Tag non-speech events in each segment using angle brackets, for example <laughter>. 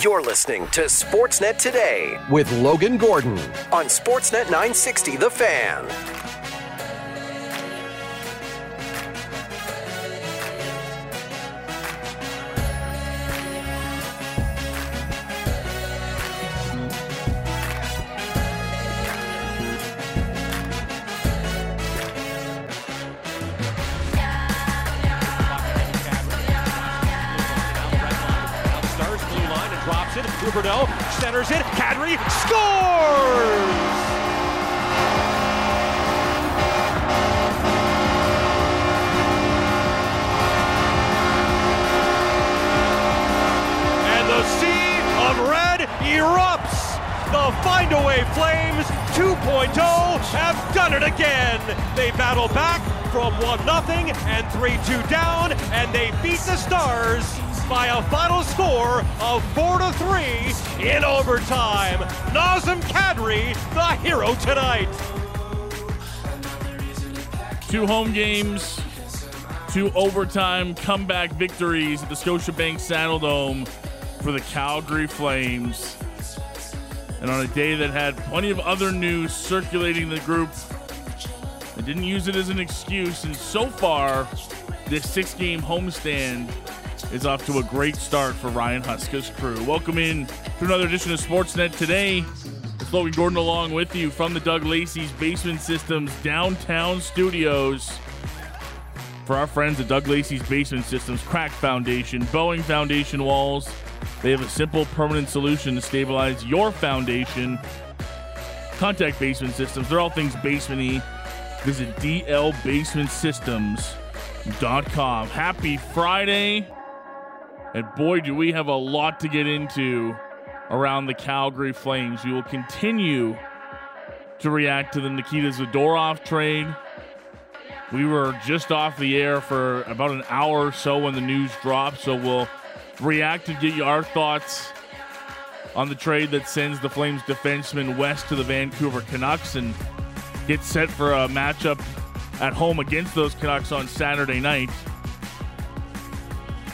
You're listening to Sportsnet Today with Logan Gordon on Sportsnet 960 The Fan. Two overtime comeback victories at the Scotiabank Saddledome for the Calgary Flames. And on a day that had plenty of other news circulating the group, they didn't use it as an excuse. And so far, this six game homestand is off to a great start for Ryan Huska's crew. Welcome in to another edition of Sportsnet today. It's Logan Gordon along with you from the Doug Lacey's Basement Systems downtown studios. For our friends at Doug Lacey's Basement Systems, Crack Foundation, Bowing Foundation Walls, they have a simple, permanent solution to stabilize your foundation. Contact Basement Systems. They're all things basement-y. Visit dlbasementsystems.com. Happy Friday. And boy, do we have a lot to get into around the Calgary Flames. We will continue to react to the Nikita Zadorov trade. We were just off the air for about an hour or so when the news dropped, so we'll react and get you our thoughts on the trade that sends the Flames defenseman west to the Vancouver Canucks and get set for a matchup at home against those Canucks on Saturday night.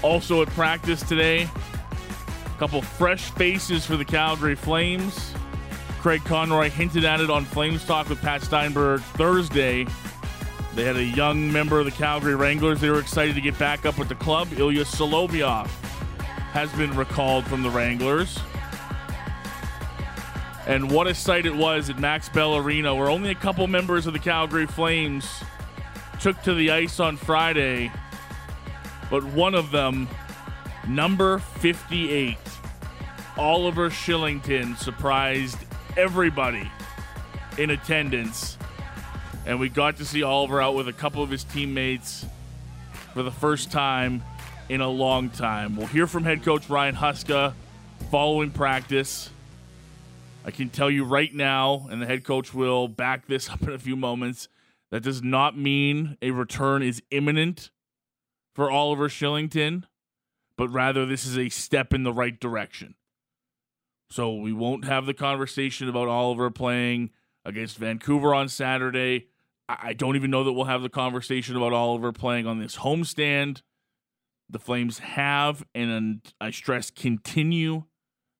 Also at practice today, a couple fresh faces for the Calgary Flames. Craig Conroy hinted at it on Flames Talk with Pat Steinberg Thursday. They had a young member of the Calgary Wranglers. They were excited to get back up with the club. Ilya Solovyov has been recalled from the Wranglers. And what a sight it was at Max Bell Arena, where only a couple members of the Calgary Flames took to the ice on Friday. But one of them, number 58, Oliver Kylington, surprised everybody in attendance. And we got to see Oliver out with a couple of his teammates for the first time in a long time. We'll hear from head coach Ryan Huska following practice. I can tell you right now, and the head coach will back this up in a few moments, that does not mean a return is imminent for Oliver Kylington, but rather this is a step in the right direction. So we won't have the conversation about Oliver playing against Vancouver on Saturday. I don't even know that we'll have the conversation about Oliver playing on this homestand. The Flames have, and I stress, continue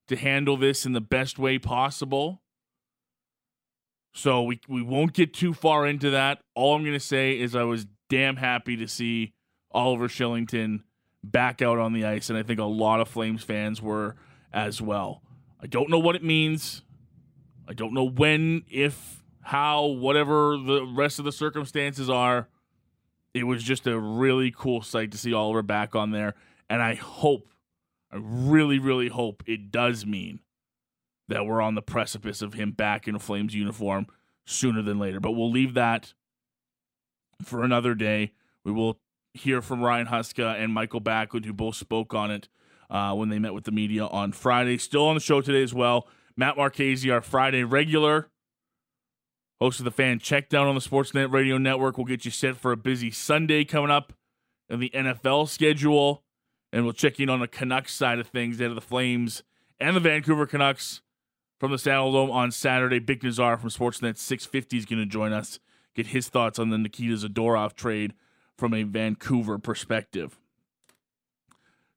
to handle this in the best way possible. So we, we won't get too far into that. All I'm going to say is I was damn happy to see Oliver Kylington back out on the ice, and I think a lot of Flames fans were as well. I don't know what it means. I don't know when, if, how, whatever the rest of the circumstances are. It was just a really cool sight to see Oliver back on there. And I hope, I really, really hope it does mean that we're on the precipice of him back in a Flames uniform sooner than later. But we'll leave that for another day. We will hear from Ryan Huska and Mikael Backlund, who both spoke on it uh, when they met with the media on Friday. Still on the show today as well. Matt Marchese, our Friday regular, host of the fan check down on the Sportsnet Radio Network. We'll get you set for a busy Sunday coming up in the NFL schedule. And we'll check in on the Canucks side of things, that of the Flames and the Vancouver Canucks from the Saddledome on Saturday. Big Nazar from Sportsnet 650 is going to join us, get his thoughts on the Nikita Zadorov trade from a Vancouver perspective.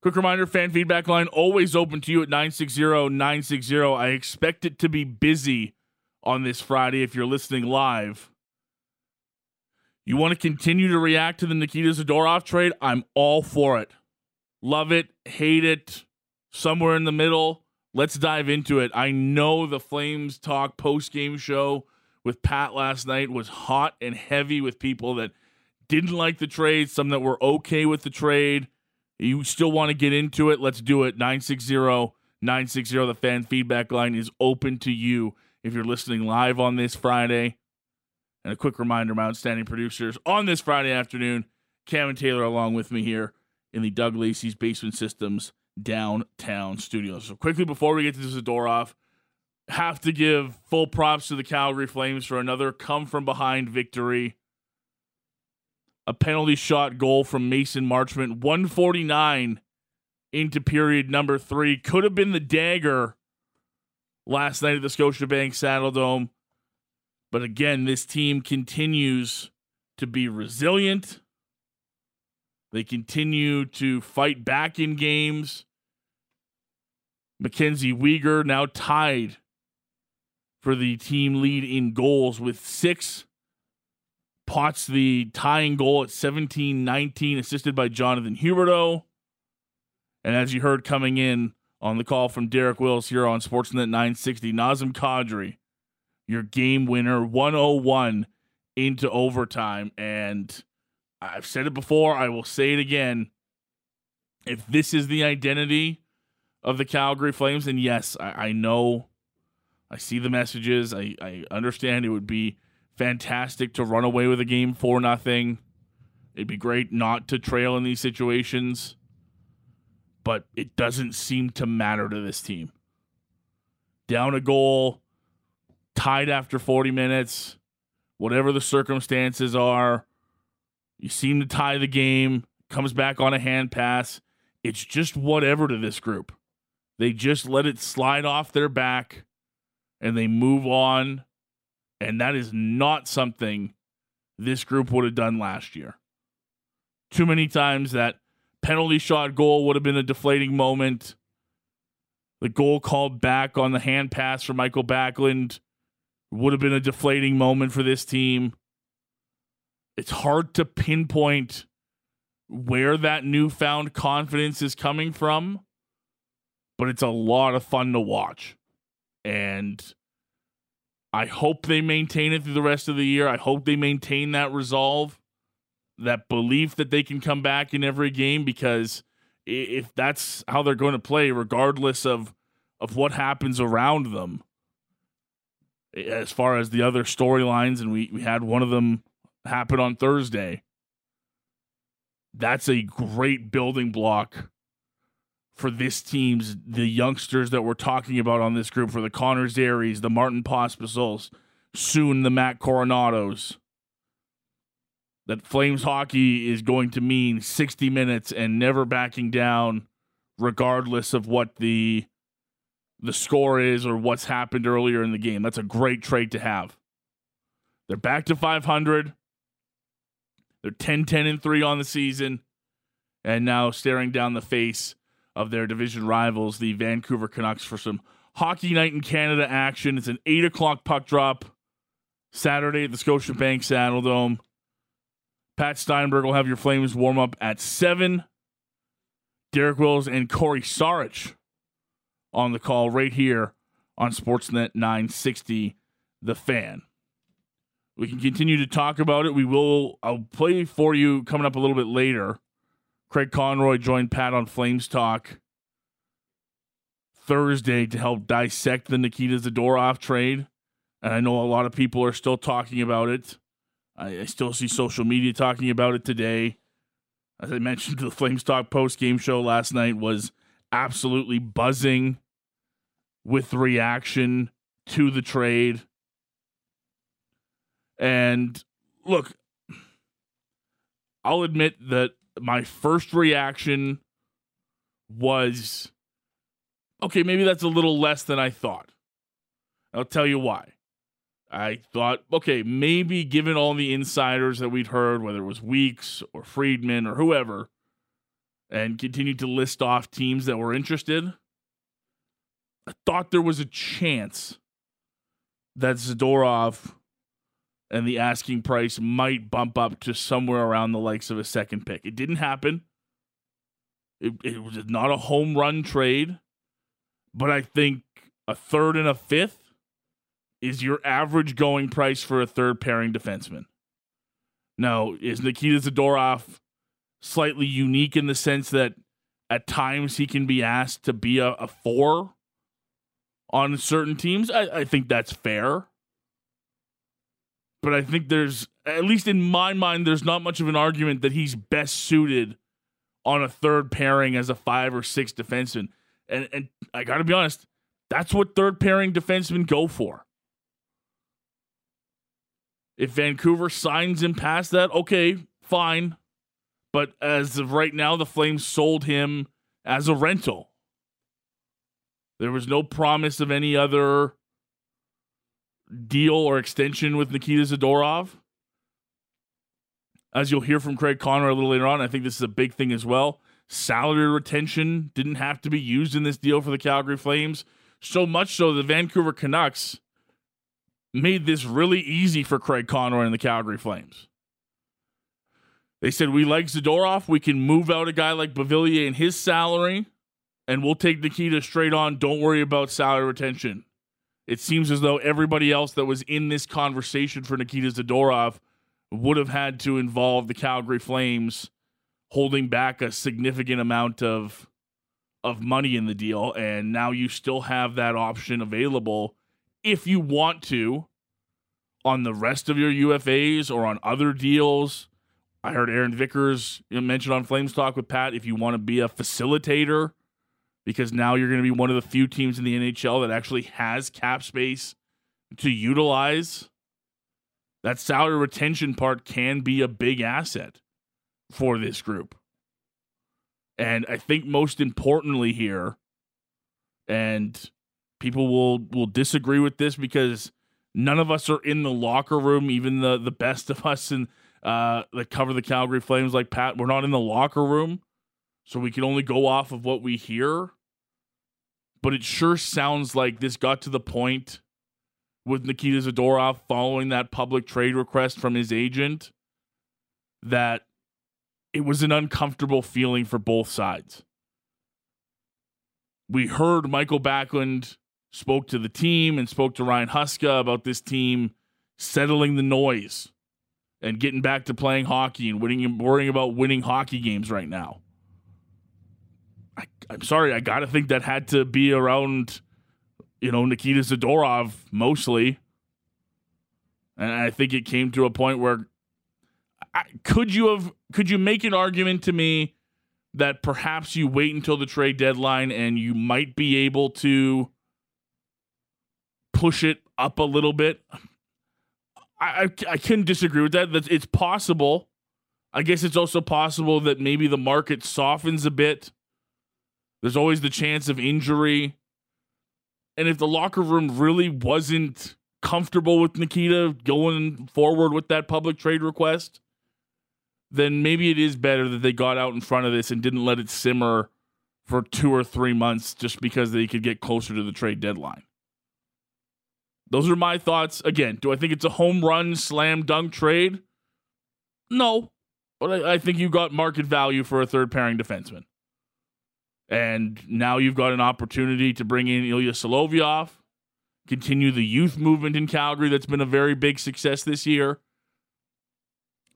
Quick reminder fan feedback line always open to you at 960 960. I expect it to be busy on this Friday if you're listening live. You want to continue to react to the Nikita Zadorov trade? I'm all for it. Love it, hate it, somewhere in the middle. Let's dive into it. I know the Flames talk post game show with Pat last night was hot and heavy with people that didn't like the trade, some that were okay with the trade. You still want to get into it? Let's do it. 960 960. The fan feedback line is open to you if you're listening live on this Friday. And a quick reminder, my outstanding producers on this Friday afternoon, Cam and Taylor along with me here in the Doug Lacey's Basement Systems downtown studios. So quickly before we get to the Zadorov, have to give full props to the Calgary Flames for another come from behind victory. A penalty shot goal from Mason Marchment, 149 into period number three. Could have been the dagger last night at the Scotiabank Saddledome. But again, this team continues to be resilient. They continue to fight back in games. Mackenzie Weegar now tied for the team lead in goals with six. Potts the tying goal at 17 19, assisted by Jonathan Huberdeau. And as you heard coming in on the call from Derek Wills here on Sportsnet 960, Nazem Kadri, your game winner, 101 into overtime. And I've said it before, I will say it again. If this is the identity of the Calgary Flames, then yes, I, I know I see the messages. I, I understand it would be fantastic to run away with a game for nothing. It'd be great not to trail in these situations, but it doesn't seem to matter to this team. Down a goal, tied after 40 minutes, whatever the circumstances are, you seem to tie the game, comes back on a hand pass. It's just whatever to this group. They just let it slide off their back and they move on. And that is not something this group would have done last year. Too many times that penalty shot goal would have been a deflating moment. The goal called back on the hand pass for Mikael Backlund would have been a deflating moment for this team. It's hard to pinpoint where that newfound confidence is coming from, but it's a lot of fun to watch. And I hope they maintain it through the rest of the year. I hope they maintain that resolve, that belief that they can come back in every game because if that's how they're going to play, regardless of of what happens around them, as far as the other storylines, and we, we had one of them happen on Thursday. That's a great building block for this team's the youngsters that we're talking about on this group for the Connors Zary's, the Martin Pospisils, soon the Matt Coronatos. That Flames hockey is going to mean 60 minutes and never backing down, regardless of what the the score is or what's happened earlier in the game. That's a great trait to have. They're back to 500. They're 10 10 and 3 on the season. And now staring down the face of their division rivals, the Vancouver Canucks, for some Hockey Night in Canada action. It's an 8 o'clock puck drop Saturday at the Scotiabank Saddledome. Pat Steinberg will have your Flames warm up at 7. Derek Wills and Corey Sarich on the call right here on Sportsnet 960, The Fan. We can continue to talk about it. We will, I'll play for you coming up a little bit later Craig Conroy joined Pat on Flames Talk Thursday to help dissect the Nikita Zadorov trade. And I know a lot of people are still talking about it. I, I still see social media talking about it today. As I mentioned, <laughs> the Flames Talk post game show last night was absolutely buzzing with reaction to the trade. And look, I'll admit that my first reaction was okay, maybe that's a little less than I thought. I'll tell you why. I thought, okay, maybe given all the insiders that we'd heard, whether it was Weekes or Friedman or whoever, and continued to list off teams that were interested, I thought there was a chance that Zadorov and the asking price might bump up to somewhere around the likes of a second pick. It didn't happen. It, it was not a home run trade, but I think a third and a fifth is your average going price for a third pairing defenseman. Now, is Nikita Zadorov slightly unique in the sense that at times he can be asked to be a, a four on certain teams? I, I think that's fair but I think there's at least in my mind there's not much of an argument that he's best suited on a third pairing as a five or six defenseman. And and I got to be honest, that's what third pairing defensemen go for. If Vancouver signs him past that, okay, fine. But as of right now, the Flames sold him as a rental. There was no promise of any other deal or extension with Nikita Zadorov. As you'll hear from Craig Conroy a little later on, I think this is a big thing as well. Salary retention didn't have to be used in this deal for the Calgary Flames. So much so the Vancouver Canucks made this really easy for Craig Conroy and the Calgary Flames. They said, We like Zadorov. We can move out a guy like Beauvillier and his salary, and we'll take Nikita straight on. Don't worry about salary retention. It seems as though everybody else that was in this conversation for Nikita Zadorov would have had to involve the Calgary Flames holding back a significant amount of of money in the deal and now you still have that option available if you want to on the rest of your UFAs or on other deals. I heard Aaron Vickers mention on Flames Talk with Pat if you want to be a facilitator because now you're going to be one of the few teams in the NHL that actually has cap space to utilize. That salary retention part can be a big asset for this group. And I think most importantly here, and people will will disagree with this because none of us are in the locker room, even the the best of us and uh, that cover the Calgary Flames like Pat, we're not in the locker room. So we can only go off of what we hear. But it sure sounds like this got to the point with Nikita Zadorov following that public trade request from his agent that it was an uncomfortable feeling for both sides. We heard Mikael Backlund spoke to the team and spoke to Ryan Huska about this team settling the noise and getting back to playing hockey and winning and worrying about winning hockey games right now. I, I'm sorry, I gotta think that had to be around, you know, Nikita Zadorov mostly. And I think it came to a point where I, could you have could you make an argument to me that perhaps you wait until the trade deadline and you might be able to push it up a little bit? I, I, I couldn't disagree with that. That it's possible. I guess it's also possible that maybe the market softens a bit. There's always the chance of injury. And if the locker room really wasn't comfortable with Nikita going forward with that public trade request, then maybe it is better that they got out in front of this and didn't let it simmer for two or three months just because they could get closer to the trade deadline. Those are my thoughts. Again, do I think it's a home run, slam dunk trade? No. But I, I think you got market value for a third pairing defenseman. And now you've got an opportunity to bring in Ilya Solovyov, continue the youth movement in Calgary that's been a very big success this year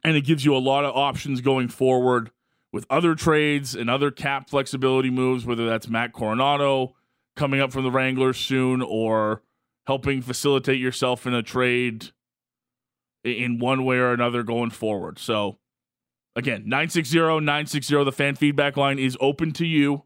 and it gives you a lot of options going forward with other trades and other cap flexibility moves, whether that's Matt Coronato coming up from the Wranglers soon or helping facilitate yourself in a trade in one way or another going forward. So, again, 960 960, the fan feedback line is open to you.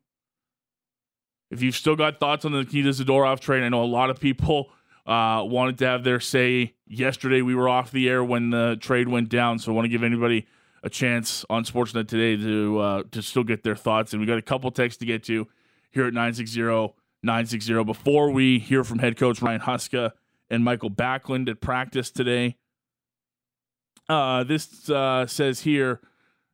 If you've still got thoughts on the Nikita Zadorov trade, I know a lot of people uh, wanted to have their say yesterday. We were off the air when the trade went down, so I want to give anybody a chance on Sportsnet today to uh, to still get their thoughts. And we got a couple texts to get to here at 960 960. Before we hear from head coach Ryan Huska and Mikael Backlund at practice today, uh, this uh, says here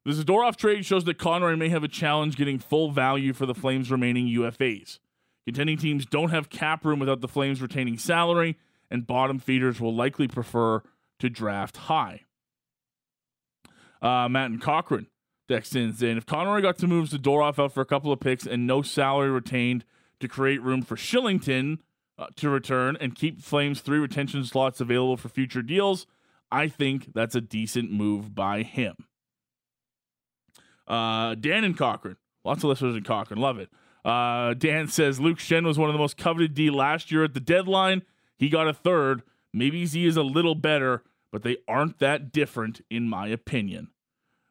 The Zadorov trade shows that Conroy may have a challenge getting full value for the Flames' remaining UFAs. Contending teams don't have cap room without the Flames retaining salary, and bottom feeders will likely prefer to draft high. Uh, Matt and Cochrane text in saying if Conroy got to move Zadorov out for a couple of picks and no salary retained to create room for Kylington uh, to return and keep Flames three retention slots available for future deals, I think that's a decent move by him. Uh, Dan and Cochrane. Lots of listeners in Cochrane. Love it. Uh, Dan says Luke Schenn was one of the most coveted D last year at the deadline. He got a third. Maybe Z is a little better, but they aren't that different, in my opinion.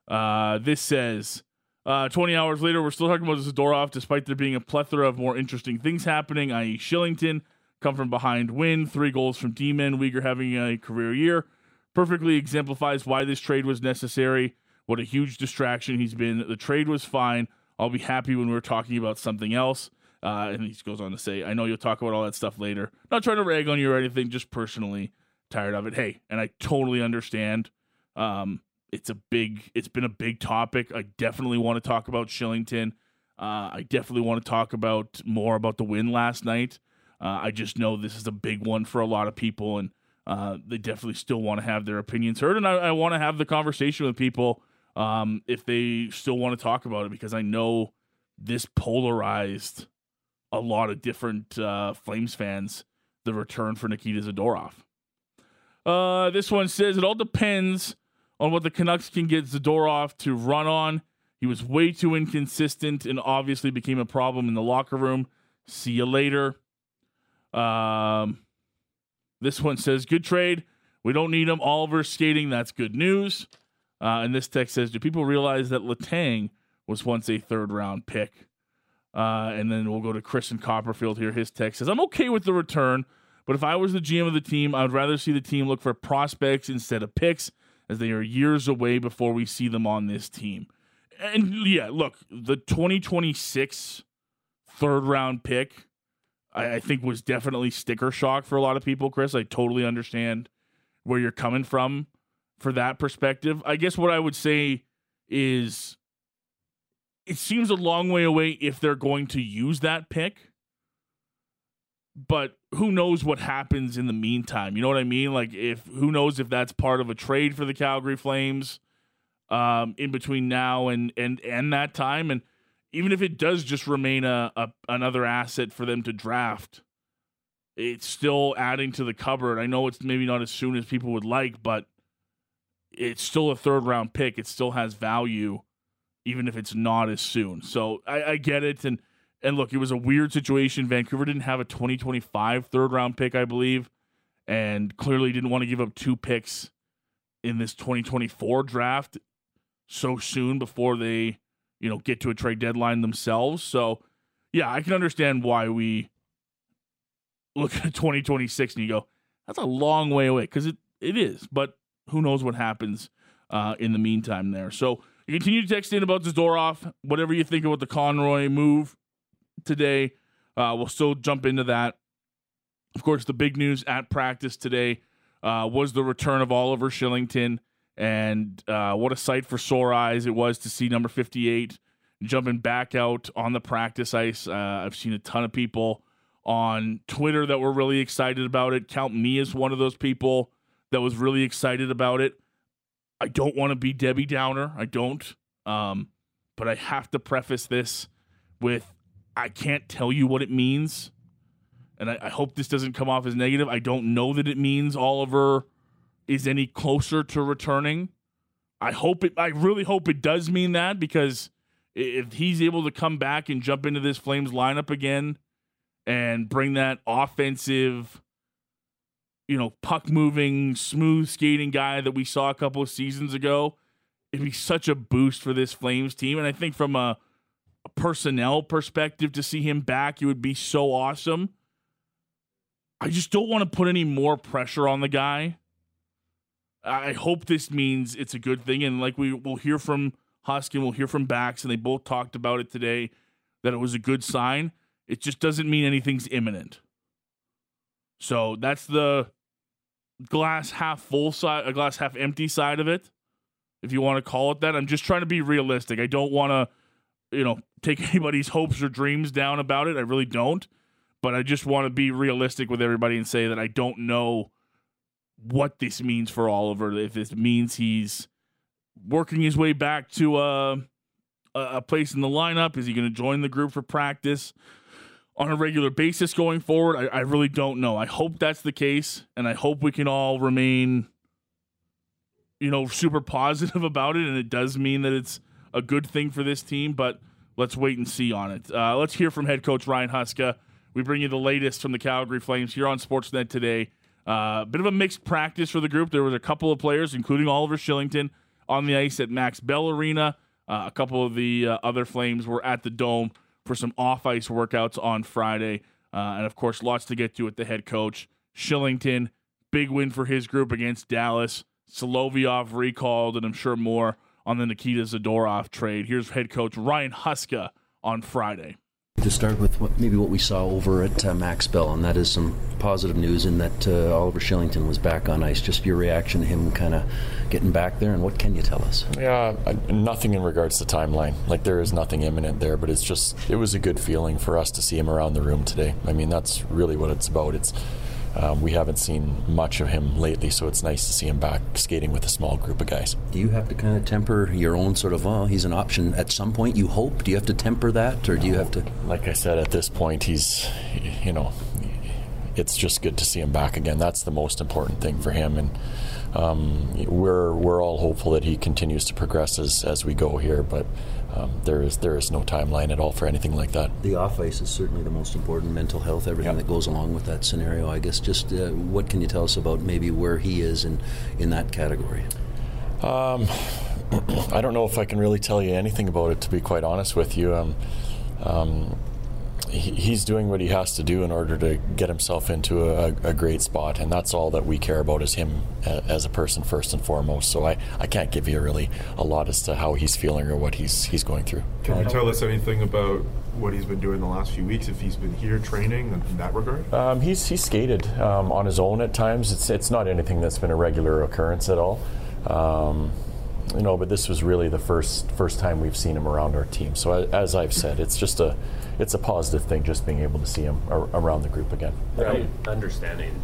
Uh, this says uh, 20 hours later, we're still talking about Zadorov, despite there being a plethora of more interesting things happening, i.e., Kylington, come from behind win, three goals from D-men, Weegar having a career year. Perfectly exemplifies why this trade was necessary. What a huge distraction he's been. The trade was fine. I'll be happy when we're talking about something else. Uh, and he goes on to say, I know you'll talk about all that stuff later. Not trying to rag on you or anything, just personally tired of it. Hey, and I totally understand. Um, it's a big, it's been a big topic. I definitely want to talk about Kylington. Uh, I definitely want to talk about more about the win last night. Uh, I just know this is a big one for a lot of people, and uh, they definitely still want to have their opinions heard. And I, I want to have the conversation with people um, if they still want to talk about it because I know this polarized a lot of different uh, Flames fans. The return for Nikita Zadorov. Uh, this one says it all depends on what the Canucks can get Zadorov to run on. He was way too inconsistent and obviously became a problem in the locker room. See you later. Um, this one says good trade. We don't need him. Oliver skating. That's good news. Uh, and this text says, "Do people realize that Letang was once a third round pick?" Uh, and then we'll go to Chris in Copperfield here. His text says, "I'm okay with the return, but if I was the GM of the team, I would rather see the team look for prospects instead of picks, as they are years away before we see them on this team." And yeah, look, the 2026 third round pick, I, I think was definitely sticker shock for a lot of people. Chris, I totally understand where you're coming from for that perspective. I guess what I would say is it seems a long way away if they're going to use that pick. But who knows what happens in the meantime? You know what I mean? Like if who knows if that's part of a trade for the Calgary Flames um, in between now and and and that time and even if it does just remain a, a another asset for them to draft, it's still adding to the cupboard. I know it's maybe not as soon as people would like, but it's still a third round pick. It still has value, even if it's not as soon. So I, I get it. And and look, it was a weird situation. Vancouver didn't have a 2025 third round pick, I believe, and clearly didn't want to give up two picks in this 2024 draft so soon before they, you know, get to a trade deadline themselves. So yeah, I can understand why we look at 2026 and you go, that's a long way away because it, it is. But who knows what happens uh, in the meantime there. So you continue to text in about Zadorov, whatever you think about the Conroy move today. Uh, we'll still jump into that. Of course, the big news at practice today uh, was the return of Oliver Kylington. And uh, what a sight for sore eyes it was to see number 58 jumping back out on the practice ice. Uh, I've seen a ton of people on Twitter that were really excited about it. Count me as one of those people that was really excited about it. I don't want to be Debbie Downer. I don't. Um, but I have to preface this with I can't tell you what it means. And I, I, hope this doesn't come off as negative. I don't know that it means Oliver is any closer to returning. I hope it I really hope it does mean that because if he's able to come back and jump into this Flames lineup again and bring that offensive you know, puck moving, smooth skating guy that we saw a couple of seasons ago. It'd be such a boost for this Flames team. And I think from a, a personnel perspective, to see him back, it would be so awesome. I just don't want to put any more pressure on the guy. I hope this means it's a good thing. And like we will hear from Huskin, we'll hear from Bax, and they both talked about it today that it was a good sign. It just doesn't mean anything's imminent. So that's the glass half full side, a glass half empty side of it. if you want to call it that. I'm just trying to be realistic. I don't want to, you know, take <laughs> anybody's hopes or dreams down about it. I really don't. But I just want to be realistic with everybody and say that I don't know what this means for Oliver. If this means he's working his way back to uh, a a place in the lineup, is he going to join the group for practice on a regular basis going forward? I, I really don't know. I hope that's the case, and I hope we can all remain, you know, super positive <laughs> about it. And it does mean that it's a good thing for this team, but let's wait and see on it. Uh, let's hear from head coach Ryan Huska. We bring you the latest from the Calgary Flames here on Sportsnet today. A uh, bit of a mixed practice for the group. There was a couple of players, including Oliver Kylington, on the ice at Max Bell Arena. Uh, a couple of the uh, other Flames were at the Dome for some off ice workouts on Friday. Uh, and of course, lots to get to with the head coach. Kylington, big win for his group against Dallas. Solovyov recalled, and I'm sure more on the Nikita Zadorov trade. Here's head coach Ryan Huska on Friday. To start with, what, maybe what we saw over at uh, Max Bell, and that is some positive news in that uh, Oliver Kylington was back on ice. Just your reaction to him kind of getting back there, and what can you tell us? Yeah, nothing in regards to timeline. Like there is nothing imminent there, but it's just it was a good feeling for us to see him around the room today. I mean, that's really what it's about. It's um, we haven't seen much of him lately, so it's nice to see him back skating with a small group of guys. Do you have to kind of temper your own sort of, oh, he's an option at some point, you hope? Do you have to temper that, or do you have to? Like I said, at this point, he's, you know, it's just good to see him back again. That's the most important thing for him, and um, we're we're all hopeful that he continues to progress as, as we go here. But um, there is there is no timeline at all for anything like that. The off ice is certainly the most important. Mental health, everything that goes along with that scenario. I guess just uh, what can you tell us about maybe where he is in in that category? Um, <clears throat> I don't know if I can really tell you anything about it. To be quite honest with you. Um, um he's doing what he has to do in order to get himself into a, a, great spot, and that's all that we care about is him as a person first and foremost. So I, I can't give you really a lot as to how he's feeling or what he's he's going through. Can you tell us anything about what he's been doing the last few weeks? If he's been here training in that regard, um, he's he's skated um, on his own at times. It's it's not anything that's been a regular occurrence at all. Um, you know, but this was really the first first time we've seen him around our team. So as I've said, it's just a it's a positive thing just being able to see him ar- around the group again. Right. Understanding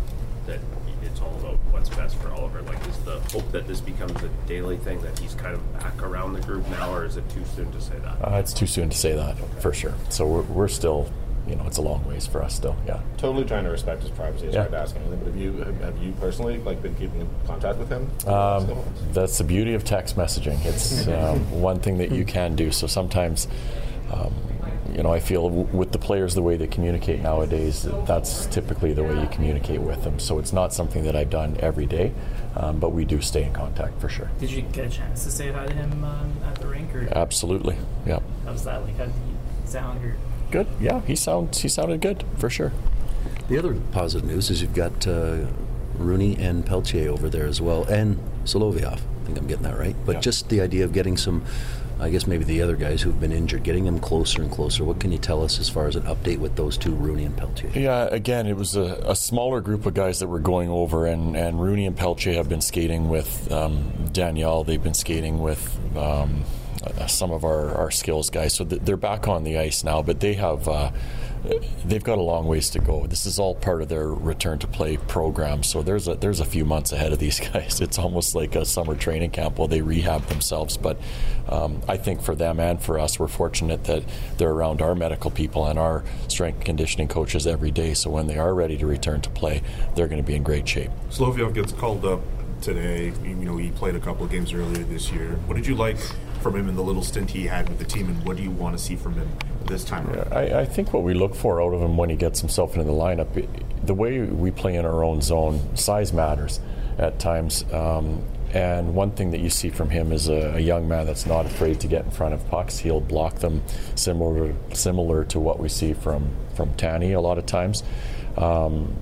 that it's all about what's best for Oliver. Like, is the hope that this becomes a daily thing that he's kind of back around the group now, or is it too soon to say that? Uh, it's too soon to say that okay. for sure. So we're, we're still you know, it's a long ways for us still. Yeah. Totally trying to respect his privacy. It's yeah. hard to ask anything, but have you have you personally like been keeping in contact with him? Um, that's the beauty of text messaging. It's <laughs> um, one thing that you can do. So sometimes. Um, you know, I feel with the players the way they communicate nowadays, that's typically the way you communicate with them. So it's not something that I've done every day, um, but we do stay in contact for sure. Did you get a chance to say hi to him um, at the rink? Or? Absolutely, yeah. How was that like? How did he sound? Or? good. Yeah, he sounds he sounded good for sure. The other positive news is you've got uh, Rooney and Pelletier over there as well, and Solovyov. I think I'm getting that right. But yeah. just the idea of getting some, I guess maybe the other guys who've been injured, getting them closer and closer. What can you tell us as far as an update with those two, Rooney and Pelletier? Yeah, again, it was a, a smaller group of guys that were going over, and, and Rooney and Pelletier have been skating with um, Danielle. They've been skating with. Um, uh, some of our, our skills guys. So th- they're back on the ice now, but they have uh, they've got a long ways to go. This is all part of their return to play program. So there's a there's a few months ahead of these <laughs> guys. It's almost like a summer training camp while they rehab themselves. But um, I think for them and for us, we're fortunate that they're around our medical people and our strength conditioning coaches every day. So when they are ready to return to play, they're going to be in great shape. Solovyov gets called up today. You know, he played a couple of games earlier this year. What did you like from him in the little stint he had with the team, and what do you want to see from him this time around? I, I, think what we look for out of him when he gets himself into the lineup, the way we play in our own zone, size matters at times. Um, and one thing that you see from him is a, a, young man that's not afraid to get in front of pucks. He'll block them, similar similar to what we see from from Tanny a lot of times. Um,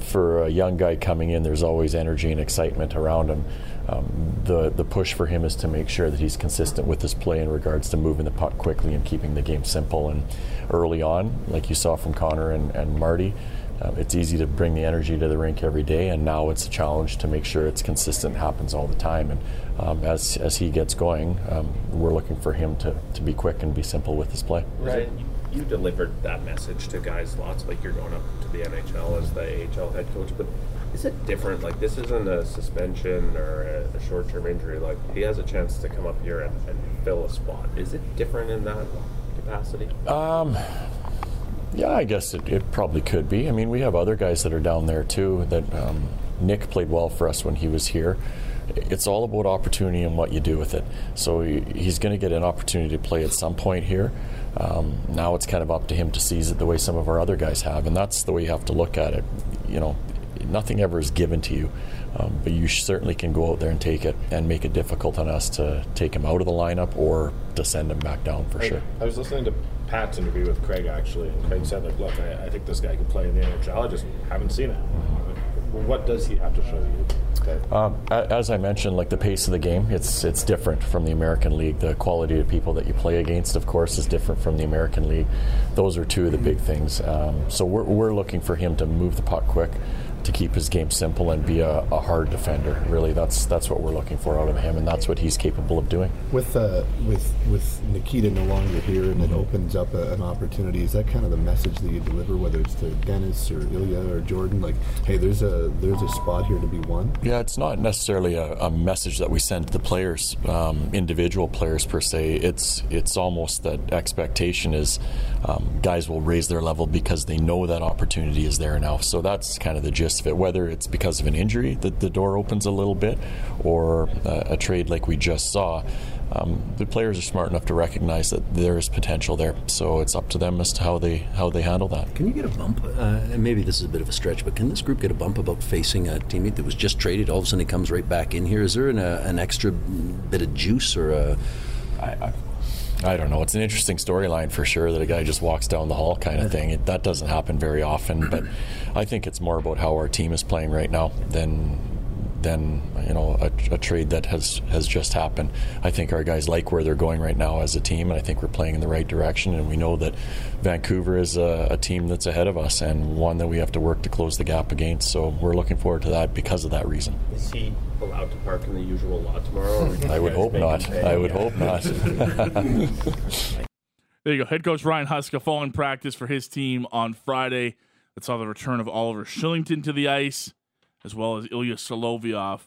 for a young guy coming in, there's always energy and excitement around him. Um, the the push for him is to make sure that he's consistent with his play in regards to moving the puck quickly and keeping the game simple. And early on, like you saw from Connor and, and Marty, uh, it's easy to bring the energy to the rink every day, and now it's a challenge to make sure it's consistent, happens all the time. And um, as as he gets going, um, we're looking for him to, to be quick and be simple with his play. Right. You, you delivered that message to guys lots, like you're going up to the NHL as the AHL head coach, but is it different? Like this isn't a suspension or a, a short-term injury. Like he has a chance to come up here and, and fill a spot. Is it different in that capacity? Um, yeah, I guess it, it probably could be. I mean, we have other guys that are down there too. That um, Nick played well for us when he was here. It's all about opportunity and what you do with it. So he, he's going to get an opportunity to play at some point here. Um, now it's kind of up to him to seize it the way some of our other guys have, and that's the way you have to look at it. You know, nothing ever is given to you, um, but you certainly can go out there and take it and make it difficult on us to take him out of the lineup or to send him back down for I, sure. I was listening to Pat's interview with Craig actually, and Craig said, "Like, look, I, I think this guy can play in the NHL. I just haven't seen it. What does he have to show you?" Um, as I mentioned, like the pace of the game, it's it's different from the American League. The quality of people that you play against, of course, is different from the American League. Those are two of the big things. Um, so we're, we're looking for him to move the puck quick, to keep his game simple and be a, a hard defender. Really, that's that's what we're looking for out of him, and that's what he's capable of doing. With uh, with with Nikita no longer here, and it opens up a, an opportunity. Is that kind of the message that you deliver, whether it's to Dennis or Ilya or Jordan? Like, hey, there's a there's a spot here to be won. Yeah, it's not necessarily a, a message that we send to the players, um, individual players per se. It's it's almost that expectation is um, guys will raise their level because they know that opportunity is there now. So that's kind of the gist of it. Whether it's because of an injury that the door opens a little bit, or uh, a trade like we just saw. Um, the players are smart enough to recognize that there is potential there, so it's up to them as to how they how they handle that. Can you get a bump? Uh, and maybe this is a bit of a stretch, but can this group get a bump about facing a teammate that was just traded? All of a sudden, he comes right back in here. Is there an, uh, an extra bit of juice or a? I, I, I don't know. It's an interesting storyline for sure that a guy just walks down the hall kind of thing. It, that doesn't happen very often, but I think it's more about how our team is playing right now than than you know a, a trade that has has just happened. I think our guys like where they're going right now as a team, and I think we're playing in the right direction. And we know that Vancouver is a, a team that's ahead of us and one that we have to work to close the gap against. So we're looking forward to that because of that reason. Is he allowed to park in the usual lot tomorrow? or do I you would guys hope make not. I would hope not. <laughs> There you go. Head coach Ryan Huska following practice for his team on Friday. That saw the return of Oliver Kylington to the ice, as well as Ilya Solovyov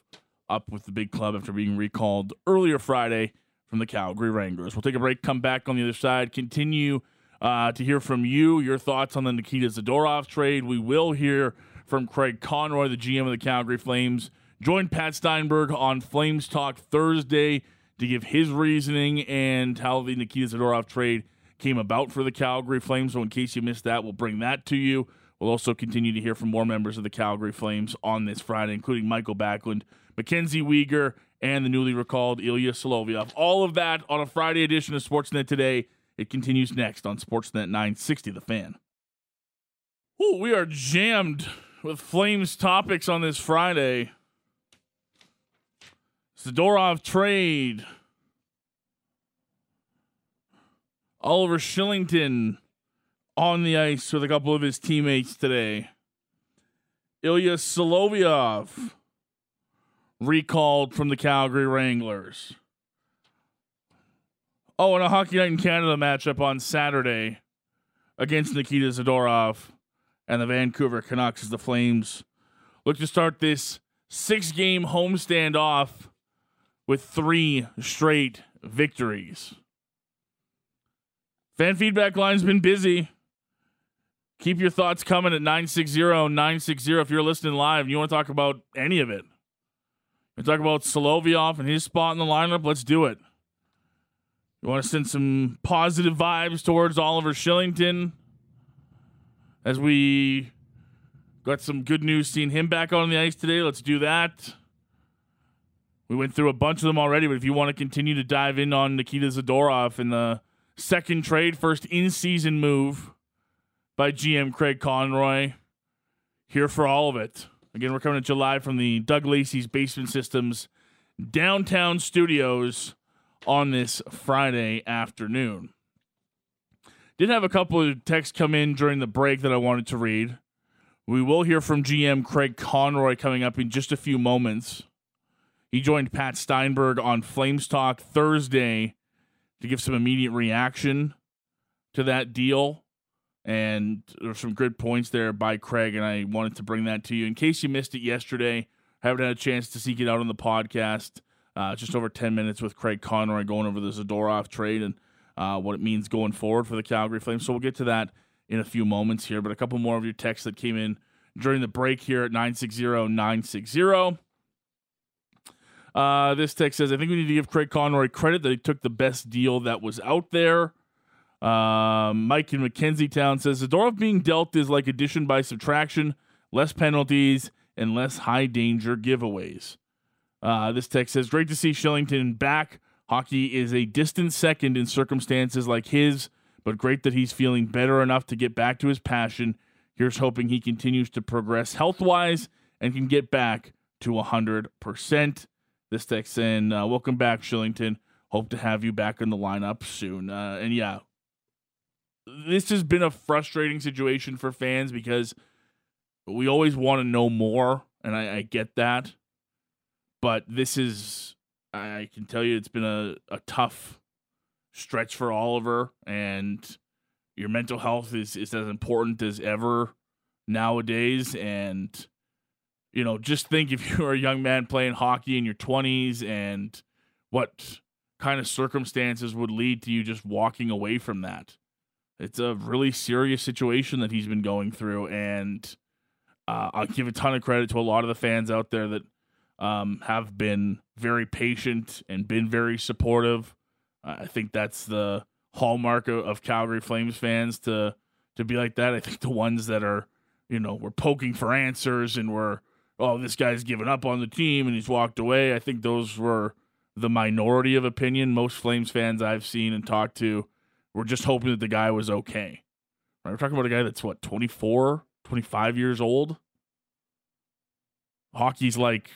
up with the big club after being recalled earlier Friday from the Calgary Wranglers. We'll take a break, come back on the other side, continue uh, to hear from you, your thoughts on the Nikita Zadorov trade. We will hear from Craig Conroy, the GM of the Calgary Flames. Join Pat Steinberg on Flames Talk Thursday to give his reasoning and how the Nikita Zadorov trade came about for the Calgary Flames. So, in case you missed that, we'll bring that to you. We'll also continue to hear from more members of the Calgary Flames on this Friday, including Mikael Backlund, Mackenzie Weegar, and the newly recalled Ilya Solovyov. All of that on a Friday edition of Sportsnet today. It continues next on Sportsnet 960 The Fan. Ooh, we are jammed with Flames topics on this Friday. Zadorov trade. Oliver Kylington on the ice with a couple of his teammates today. Ilya Solovyov recalled from the Calgary Wranglers. Oh, and a Hockey Night in Canada matchup on Saturday against Nikita Zadorov and the Vancouver Canucks as the Flames look to start this six game homestand off with three straight victories. Fan feedback line's been busy. Keep your thoughts coming at 960 960 if you're listening live and you want to talk about any of it. You talk about Solovyov and his spot in the lineup, let's do it. You want to send some positive vibes towards Oliver Kylington as we got some good news seeing him back on the ice today. Let's do that. We went through a bunch of them already, but if you want to continue to dive in on Nikita Zadorov in the second trade, first in season move by GM Craig Conroy, here for all of it. Again, we're coming to July from the Doug Lacey's Basement Systems downtown studios on this Friday afternoon. Did have a couple of texts come in during the break that I wanted to read. We will hear from GM Craig Conroy coming up in just a few moments. He joined Pat Steinberg on Flames Talk Thursday to give some immediate reaction to that deal. And there's some good points there by Craig, and I wanted to bring that to you. In case you missed it yesterday, haven't had a chance to seek it out on the podcast. Uh, just over 10 minutes with Craig Conroy going over the Zadorov trade and uh, what it means going forward for the Calgary Flames. So we'll get to that in a few moments here. But a couple more of your texts that came in during the break here at 960 960. Uh, this text says, I think we need to give Craig Conroy credit that he took the best deal that was out there. Um, Mike in McKenzie Towne says, Zadorov being dealt is like addition by subtraction, less penalties, and less high danger giveaways. Uh, this text says, Great to see Kylington back. Hockey is a distant second in circumstances like his, but great that he's feeling better enough to get back to his passion. Here's hoping he continues to progress health wise and can get back to 100%. This text saying, uh, Welcome back, Kylington. Hope to have you back in the lineup soon. Uh, and yeah, this has been a frustrating situation for fans because we always want to know more, and I, I get that. But this is, I can tell you, it's been a, a tough stretch for Oliver, and your mental health is, is as important as ever nowadays. And, you know, just think if <laughs> you're a young man playing hockey in your 20s and what kind of circumstances would lead to you just walking away from that. It's a really serious situation that he's been going through, and uh, I'll give a ton of credit to a lot of the fans out there that um, have been very patient and been very supportive. Uh, I think that's the hallmark of, of, Calgary Flames fans to to be like that. I think the ones that are, you know, we're poking for answers and we're, oh, this guy's given up on the team and he's walked away. I think those were the minority of opinion. Most Flames fans I've seen and talked to we're just hoping that the guy was okay. Right? We're talking about a guy that's what, 24, 25 years old? Hockey's like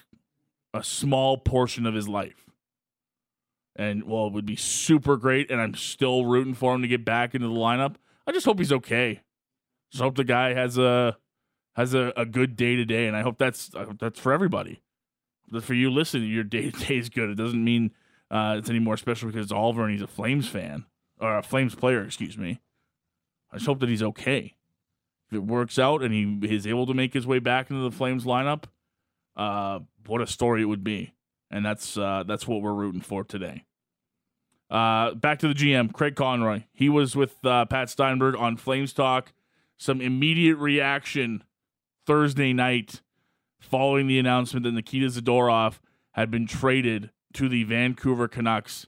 a small portion of his life. And well, it would be super great, and I'm still rooting for him to get back into the lineup. I just hope he's okay. Just hope the guy has a has a, a good day to day, and I hope that's I hope that's for everybody. But for you, listening, your day to day is good. It doesn't mean uh, it's any more special because it's Oliver and he's a Flames fan or a Flames player, excuse me. I just hope that he's okay. If it works out and he is able to make his way back into the Flames lineup, uh, what a story it would be. And that's uh, that's what we're rooting for today. Uh, back to the GM, Craig Conroy. He was with uh, Pat Steinberg on Flames Talk. Some immediate reaction Thursday night following the announcement that Nikita Zadorov had been traded to the Vancouver Canucks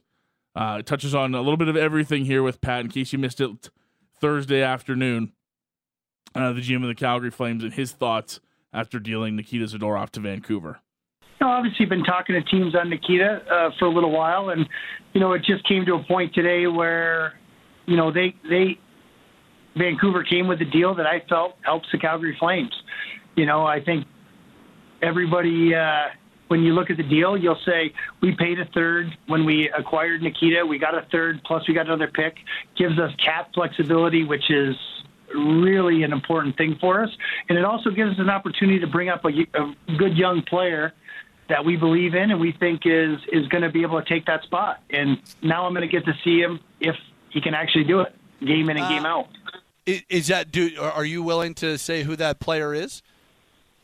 uh, it touches on a little bit of everything here with Pat. In case you missed it Thursday afternoon, uh, the GM of the Calgary Flames and his thoughts after dealing Nikita Zadorov to Vancouver. You know, obviously, been talking to teams on Nikita uh, for a little while, and you know, it just came to a point today where, you know, they they Vancouver came with a deal that I felt helps the Calgary Flames. You know, I think everybody. Uh, when you look at the deal, you'll say we paid a third when we acquired Nikita. We got a third plus we got another pick. Gives us cap flexibility, which is really an important thing for us, and it also gives us an opportunity to bring up a, a good young player that we believe in and we think is is going to be able to take that spot. And now I'm going to get to see him if he can actually do it, game in and uh, game out. Is that do? Are you willing to say who that player is?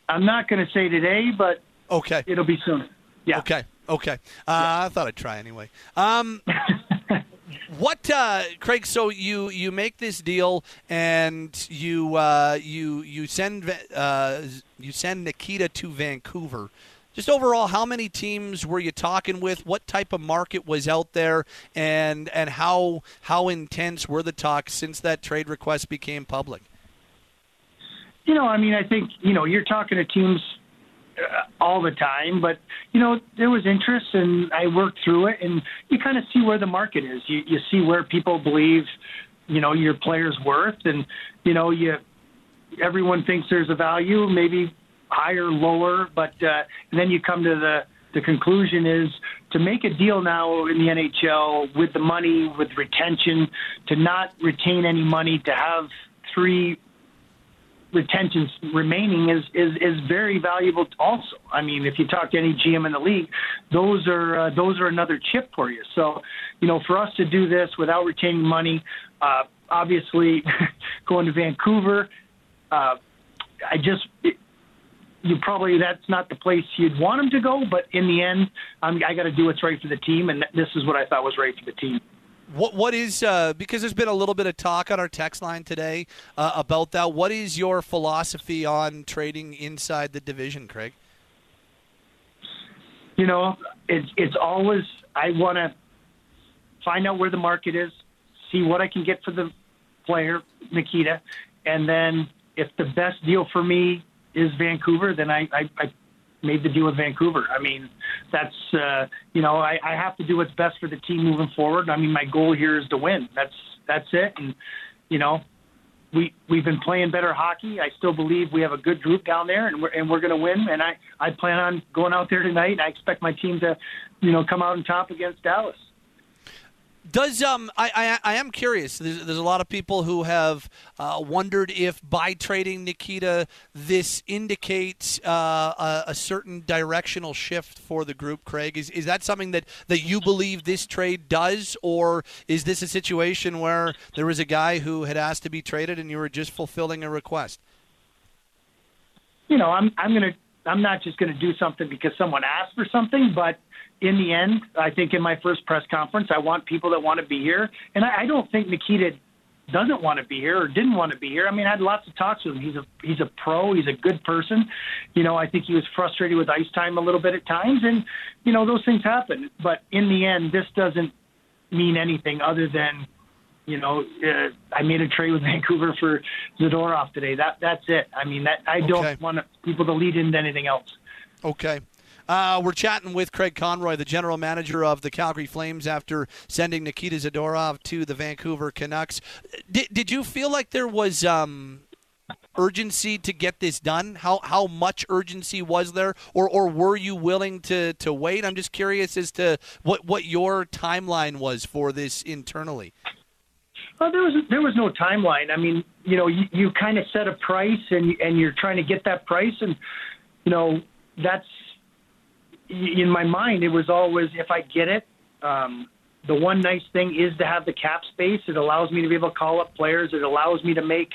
I'm not going to say today, but Okay. It'll be soon. Yeah. Okay. Okay. Uh, yeah. I thought I'd try anyway. Um, <laughs> what, uh, Craig? So you you make this deal and you uh, you you send uh, you send Nikita to Vancouver. Just overall, how many teams were you talking with? What type of market was out there, and and how how intense were the talks since that trade request became public? You know, I mean, I think you know you're talking to teams all the time, but you know there was interest, and I worked through it, and you kind of see where the market is. You you see where people believe, you know, your player's worth, and you know you everyone thinks there's a value, maybe higher, lower, but uh, and then you come to the the conclusion is to make a deal now in the NHL with the money, with retention, to not retain any money, to have three retentions remaining is, is is very valuable. Also, I mean, if you talk to any GM in the league, those are uh, those are another chip for you. So, you know, for us to do this without retaining money, uh, obviously, <laughs> going to Vancouver, uh, I just. It, you probably that's not the place you'd want him to go, but in the end, um, I got to do what's right for the team, and this is what I thought was right for the team. What what is uh, because there's been a little bit of talk on our text line today uh, about that. What is your philosophy on trading inside the division, Craig? You know, it's it's always I want to find out where the market is, see what I can get for the player Nikita, and then if the best deal for me is Vancouver, then I, I, I made the deal with Vancouver. I mean, that's uh, you know I, I have to do what's best for the team moving forward. I mean, my goal here is to win. That's that's it. And you know, we we've been playing better hockey. I still believe we have a good group down there, and we're and we're going to win. And I I plan on going out there tonight. And I expect my team to, you know, come out on top against Dallas. Does um I, I, I am curious. There's, there's a lot of people who have uh, wondered if by trading Nikita, this indicates uh, a, a, certain directional shift for the group. Craig, is is that something that that you believe this trade does, or is this a situation where there was a guy who had asked to be traded and you were just fulfilling a request? You know, I'm I'm gonna I'm not just gonna do something because someone asked for something, but in the end, I think in my first press conference, I want people that want to be here. And I, I don't think Nikita doesn't want to be here or didn't want to be here. I mean, I had lots of talks with him. He's a he's a pro. He's a good person. You know, I think he was frustrated with ice time a little bit at times, and you know those things happen. But in the end, this doesn't mean anything other than, you know, uh, I made a trade with <laughs> Vancouver for Zadorov today. That that's it. I mean, that I don't want people to lead into anything else. Okay. Uh, we're chatting with Craig Conroy, the general manager of the Calgary Flames, after sending Nikita Zadorov to the Vancouver Canucks. Did, did you feel like there was um, urgency to get this done? How how much urgency was there, or or were you willing to, to wait? I'm just curious as to what what your timeline was for this internally. Well, there was there was no timeline. I mean, you know, you, you kind of set a price, and and you're trying to get that price, and you know, that's in my mind. It was always if I get it. Um, the one nice thing is to have the cap space. It allows me to be able to call up players. It allows me to make,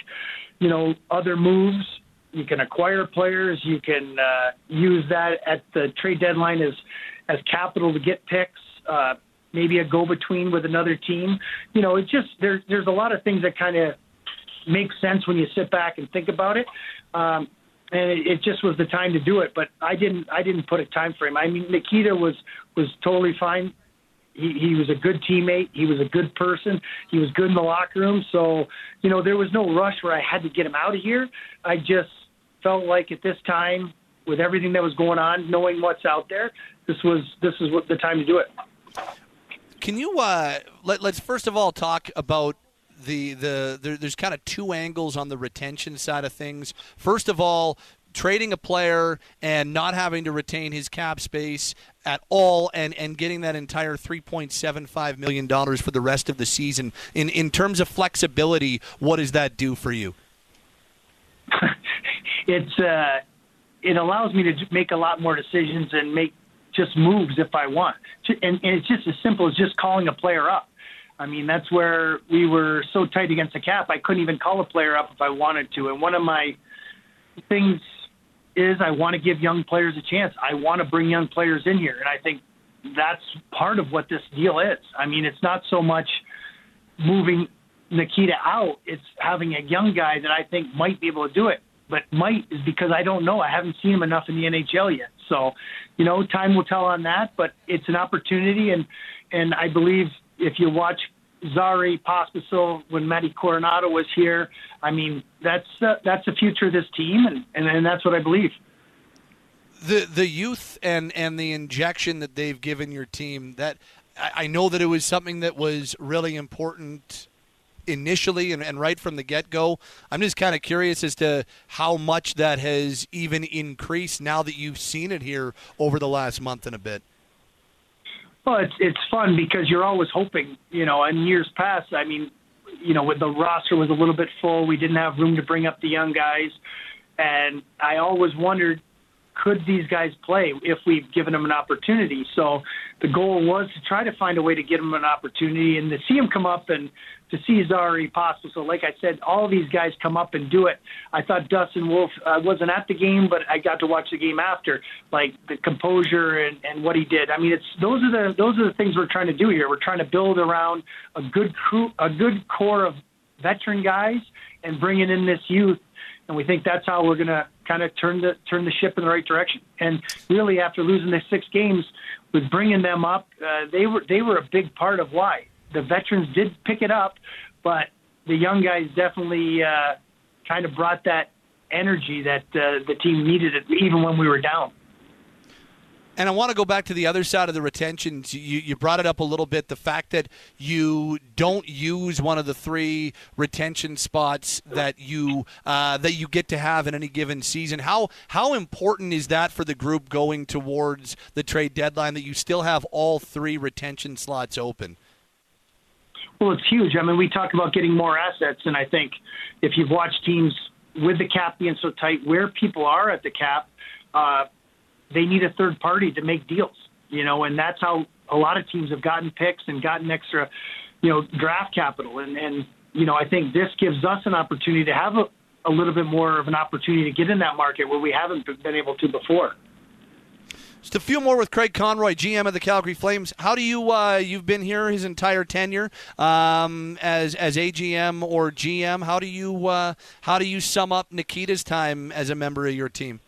you know, other moves. You can acquire players. You can uh, use that at the trade deadline as as capital to get picks. Uh, maybe a go between with another team. You know, it's just there's there's a lot of things that kind of make sense when you sit back and think about it. Um, and it, it just was the time to do it. But I didn't I didn't put a time frame. I mean, Nikita was was totally fine. He, he was a good teammate. He was a good person. He was good in the locker room. So, you know, there was no rush where I had to get him out of here. I just felt like at this time, with everything that was going on, knowing what's out there, this was this is what the time to do it. Can you uh, let, let's first of all talk about the the there, there's kind of two angles on the retention side of things. First of all, trading a player and not having to retain his cap space at all and, and getting that entire $3.75 million for the rest of the season. In, in terms of flexibility, what does that do for you? <laughs> it's uh, it allows me to make a lot more decisions and make just moves if I want. And, and it's just as simple as just calling a player up. I mean, that's where we were so tight against the cap. I couldn't even call a player up if I wanted to. And one of my things is I want to give young players a chance. I want to bring young players in here, and I think that's part of what this deal is. I mean, it's not so much moving Nikita out; it's having a young guy that I think might be able to do it. But might is because I don't know. I haven't seen him enough in the NHL yet. So, you know, time will tell on that. But it's an opportunity, and and I believe if you watch Zary Pospisil when Matty Coronato was here, I mean that's uh, that's the future of this team, and, and and that's what I believe. the the youth and and the injection that they've given your team that I, I know that it was something that was really important initially and, and right from the get go. I'm just kind of curious as to how much that has even increased now that you've seen it here over the last month and a bit. Well, it's it's fun because you're always hoping, you know. In years past, I mean, you know, with the roster was a little bit full. We didn't have room to bring up the young guys, and I always wondered, could these guys play if we've given them an opportunity? So the goal was to try to find a way to get them an opportunity and to see them come up and to see Zary Pospisil. So like I said, all these guys come up and do it. I thought Dustin Wolf I wasn't at the game, but I got to watch the game after, like the composure and, and what he did. I mean, it's those are the those are the things we're trying to do here. We're trying to build around a good crew, a good core of veteran guys, and bringing in this youth. And we think that's how we're going to kind of turn the turn the ship in the right direction. And really, after losing the six games, with bringing them up, uh, they were they were a big part of why the veterans did pick it up, but the young guys definitely uh, kind of brought that energy that uh, the team needed, even when we were down. And I want to go back to the other side of the retention. You, you brought it up a little bit the fact that you don't use one of the three retention spots that you uh, that you get to have in any given season. How how important is that for the group going towards the trade deadline that you still have all three retention slots open? Well, it's huge. I mean, we talk about getting more assets, and I think if you've watched teams with the cap being so tight, where people are at the cap. Uh, they need a third party to make deals, you know, and that's how a lot of teams have gotten picks and gotten extra, you know, draft capital. And, and you know, I think this gives us an opportunity to have a, a little bit more of an opportunity to get in that market where we haven't been able to before. Just a few more with Craig Conroy, GM of the Calgary Flames. How do you uh, you've been here his entire tenure um, as as AGM or GM? How do you uh, how do you sum up Nikita's time as a member of your team?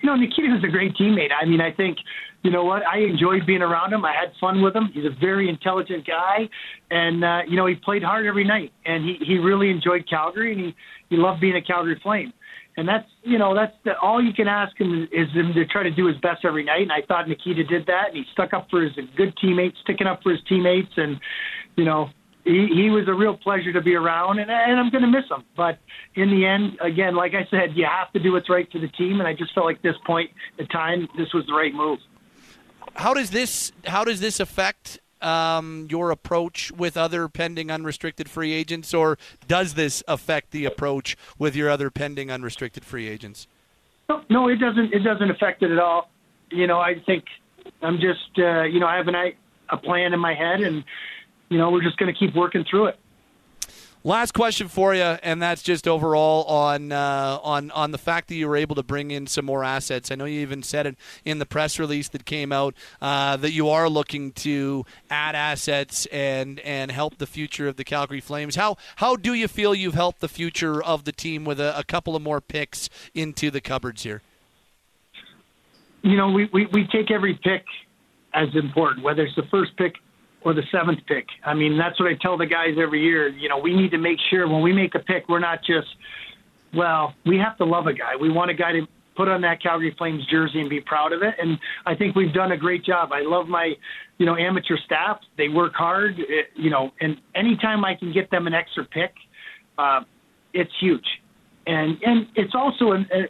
You know, Nikita was a great teammate. I mean, I think, you know what, I enjoyed being around him. I had fun with him. He's a very intelligent guy, and uh, you know, he played hard every night, and he he really enjoyed Calgary, and he he loved being a Calgary Flame. And that's you know that's the, all you can ask him is him to try to do his best every night. And I thought Nikita did that, and he stuck up for his good teammates, sticking up for his teammates, and you know he, he was a real pleasure to be around, and, and I'm going to miss him. But in the end, again, like I said, you have to do what's right for the team, and I just felt like at this point in time, this was the right move. How does this How does this affect um, your approach with other pending unrestricted free agents, or does this affect the approach with your other pending unrestricted free agents? No, no, it doesn't. It doesn't affect it at all. You know, I think I'm just, uh, you know, I have an, a plan in my head, and you know, we're just going to keep working through it. Last question for you, and that's just overall on uh, on on the fact that you were able to bring in some more assets. I know you even said it in the press release that came out uh, that you are looking to add assets and and help the future of the Calgary Flames. How how do you feel you've helped the future of the team with a, a couple of more picks into the cupboards here? You know, we, we, we take every pick as important, whether it's the first pick or the seventh pick. I mean, that's what I tell the guys every year. You know, we need to make sure when we make a pick, we're not just, well, we have to love a guy. We want a guy to put on that Calgary Flames jersey and be proud of it. And I think we've done a great job. I love my, you know, amateur staff. They work hard, it, you know, and anytime I can get them an extra pick, uh, it's huge. And and it's also an, a,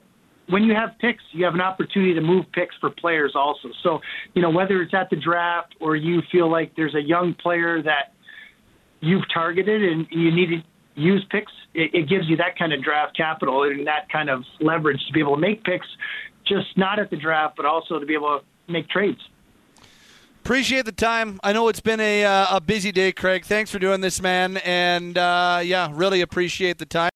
when you have picks, you have an opportunity to move picks for players also. So, you know, whether it's at the draft or you feel like there's a young player that you've targeted and you need to use picks, it, it gives you that kind of draft capital and that kind of leverage to be able to make picks, just not at the draft, but also to be able to make trades. Appreciate the time. I know it's been a, uh, a busy day, Craig. Thanks for doing this, man. And uh, yeah, really appreciate the time.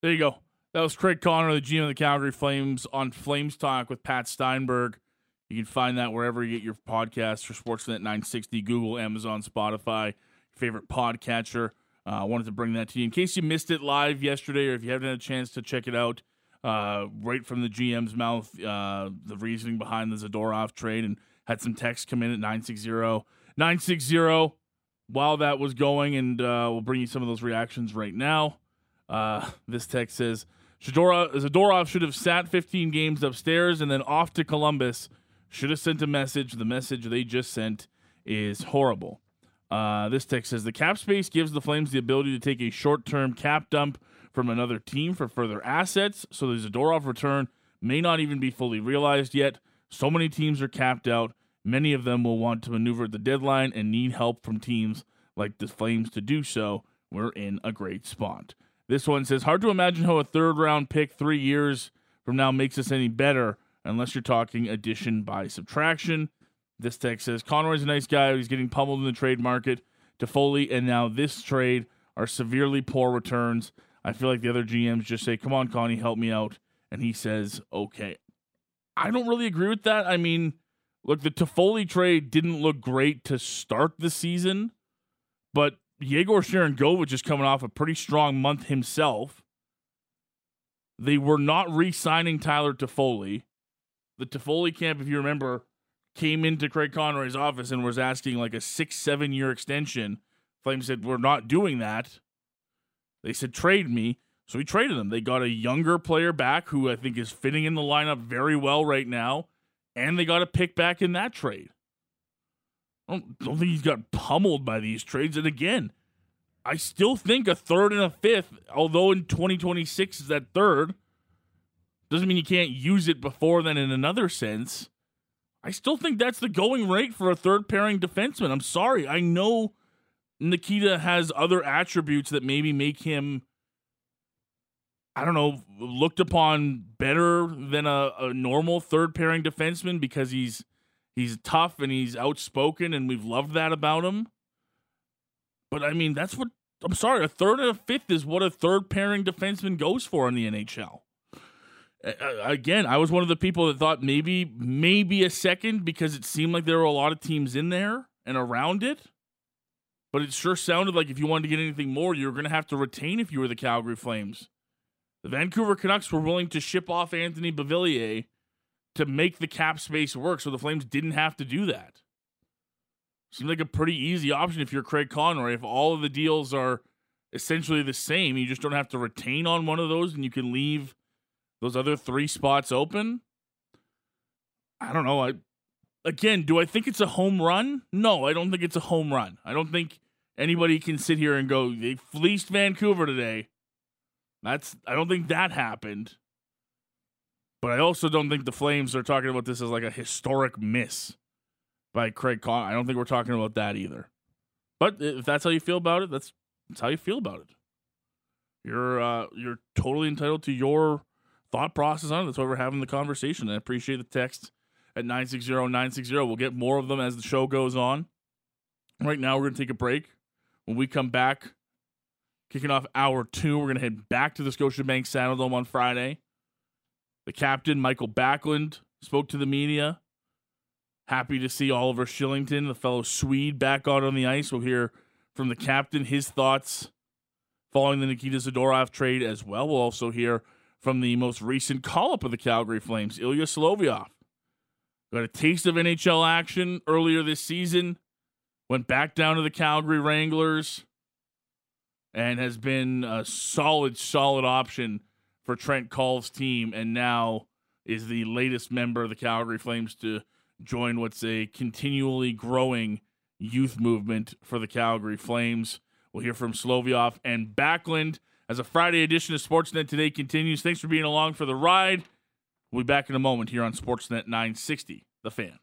There you go. That was Craig Conroy, the GM of the Calgary Flames, on Flames Talk with Pat Steinberg. You can find that wherever you get your podcasts for Sportsnet 960, Google, Amazon, Spotify, your favorite podcatcher. Uh, I wanted to bring that to you in case you missed it live yesterday, or if you haven't had a chance to check it out. Uh, right from the GM's mouth, uh, the reasoning behind the Zadorov trade, and had some text come in at 960 960 while that was going, and uh, we'll bring you some of those reactions right now. Uh, this text says Zadorov, should have sat 15 games upstairs and then off to Columbus. Should have sent a message. The message they just sent is horrible. Uh, this text says the cap space gives the Flames the ability to take a short term cap dump from another team for further assets, so the Zadorov return may not even be fully realized yet. So many teams are capped out. Many of them will want to maneuver at the deadline and need help from teams like the Flames to do so, we're in a great spot. This one says, hard to imagine how a third round pick three years from now makes us any better unless you're talking addition by subtraction. This text says, Conroy's a nice guy. He's getting pummeled in the trade market. Toffoli and now this trade are severely poor returns. I feel like the other GMs just say, come on, Connie, help me out. And he says, okay. I don't really agree with that. I mean, look, the Toffoli trade didn't look great to start the season, but Yegor Sharangovich is coming off a pretty strong month himself. They were not re signing Tyler Toffoli. The Toffoli camp, if you remember, came into Craig Conroy's office and was asking like a six, seven year extension. Flames said, We're not doing that. They said, Trade me. So we traded them. They got a younger player back who I think is fitting in the lineup very well right now, and they got a pick back in that trade. I don't, don't think he's got pummeled by these trades. And again, I still think a third and a fifth, although in 2026 is that third, doesn't mean you can't use it before then in another sense. I still think that's the going rate for a third pairing defenseman. I'm sorry. I know Nikita has other attributes that maybe make him, I don't know, looked upon better than a, a normal third pairing defenseman because he's he's tough and he's outspoken and we've loved that about him. But I mean, that's what I'm sorry, a third and a fifth is what a third pairing defenseman goes for in the NHL. Again, I was one of the people that thought maybe maybe a second because it seemed like there were a lot of teams in there and around it. But it sure sounded like if you wanted to get anything more, you were going to have to retain if you were the Calgary Flames. The Vancouver Canucks were willing to ship off Anthony Beauvillier to make the cap space work, so the Flames didn't have to do that. Seems like a pretty easy option if you're Craig Conroy. If all of the deals are essentially the same, you just don't have to retain on one of those and you can leave those other three spots open. I don't know. I again, do I think it's a home run? No, I don't think it's a home run. I don't think anybody can sit here and go they fleeced Vancouver today. That's I don't think that happened. But I also don't think the Flames are talking about this as like a historic miss by Craig Con. I don't think we're talking about that either. But if that's how you feel about it, that's that's how you feel about it. You're uh, you're totally entitled to your thought process on it. That's why we're having the conversation. I appreciate the text at 960-960. We'll get more of them as the show goes on. Right now, we're going to take a break. When we come back, kicking off hour two, we're going to head back to the Scotiabank Saddledome on Friday. The captain, Mikael Backlund, spoke to the media. Happy to see Oliver Kylington, the fellow Swede, back out on the ice. We'll hear from the captain his thoughts following the Nikita Zadorov trade as well. We'll also hear from the most recent call up of the Calgary Flames, Ilya Solovyov. Got a taste of NHL action earlier this season, went back down to the Calgary Wranglers, and has been a solid, solid option for Trent Cull's team, and now is the latest member of the Calgary Flames to join what's a continually growing youth movement for the Calgary Flames. We'll hear from Solovyov and Backlund as a Friday edition of Sportsnet Today continues. Thanks for being along for the ride. We'll be back in a moment here on Sportsnet 960, The Fan.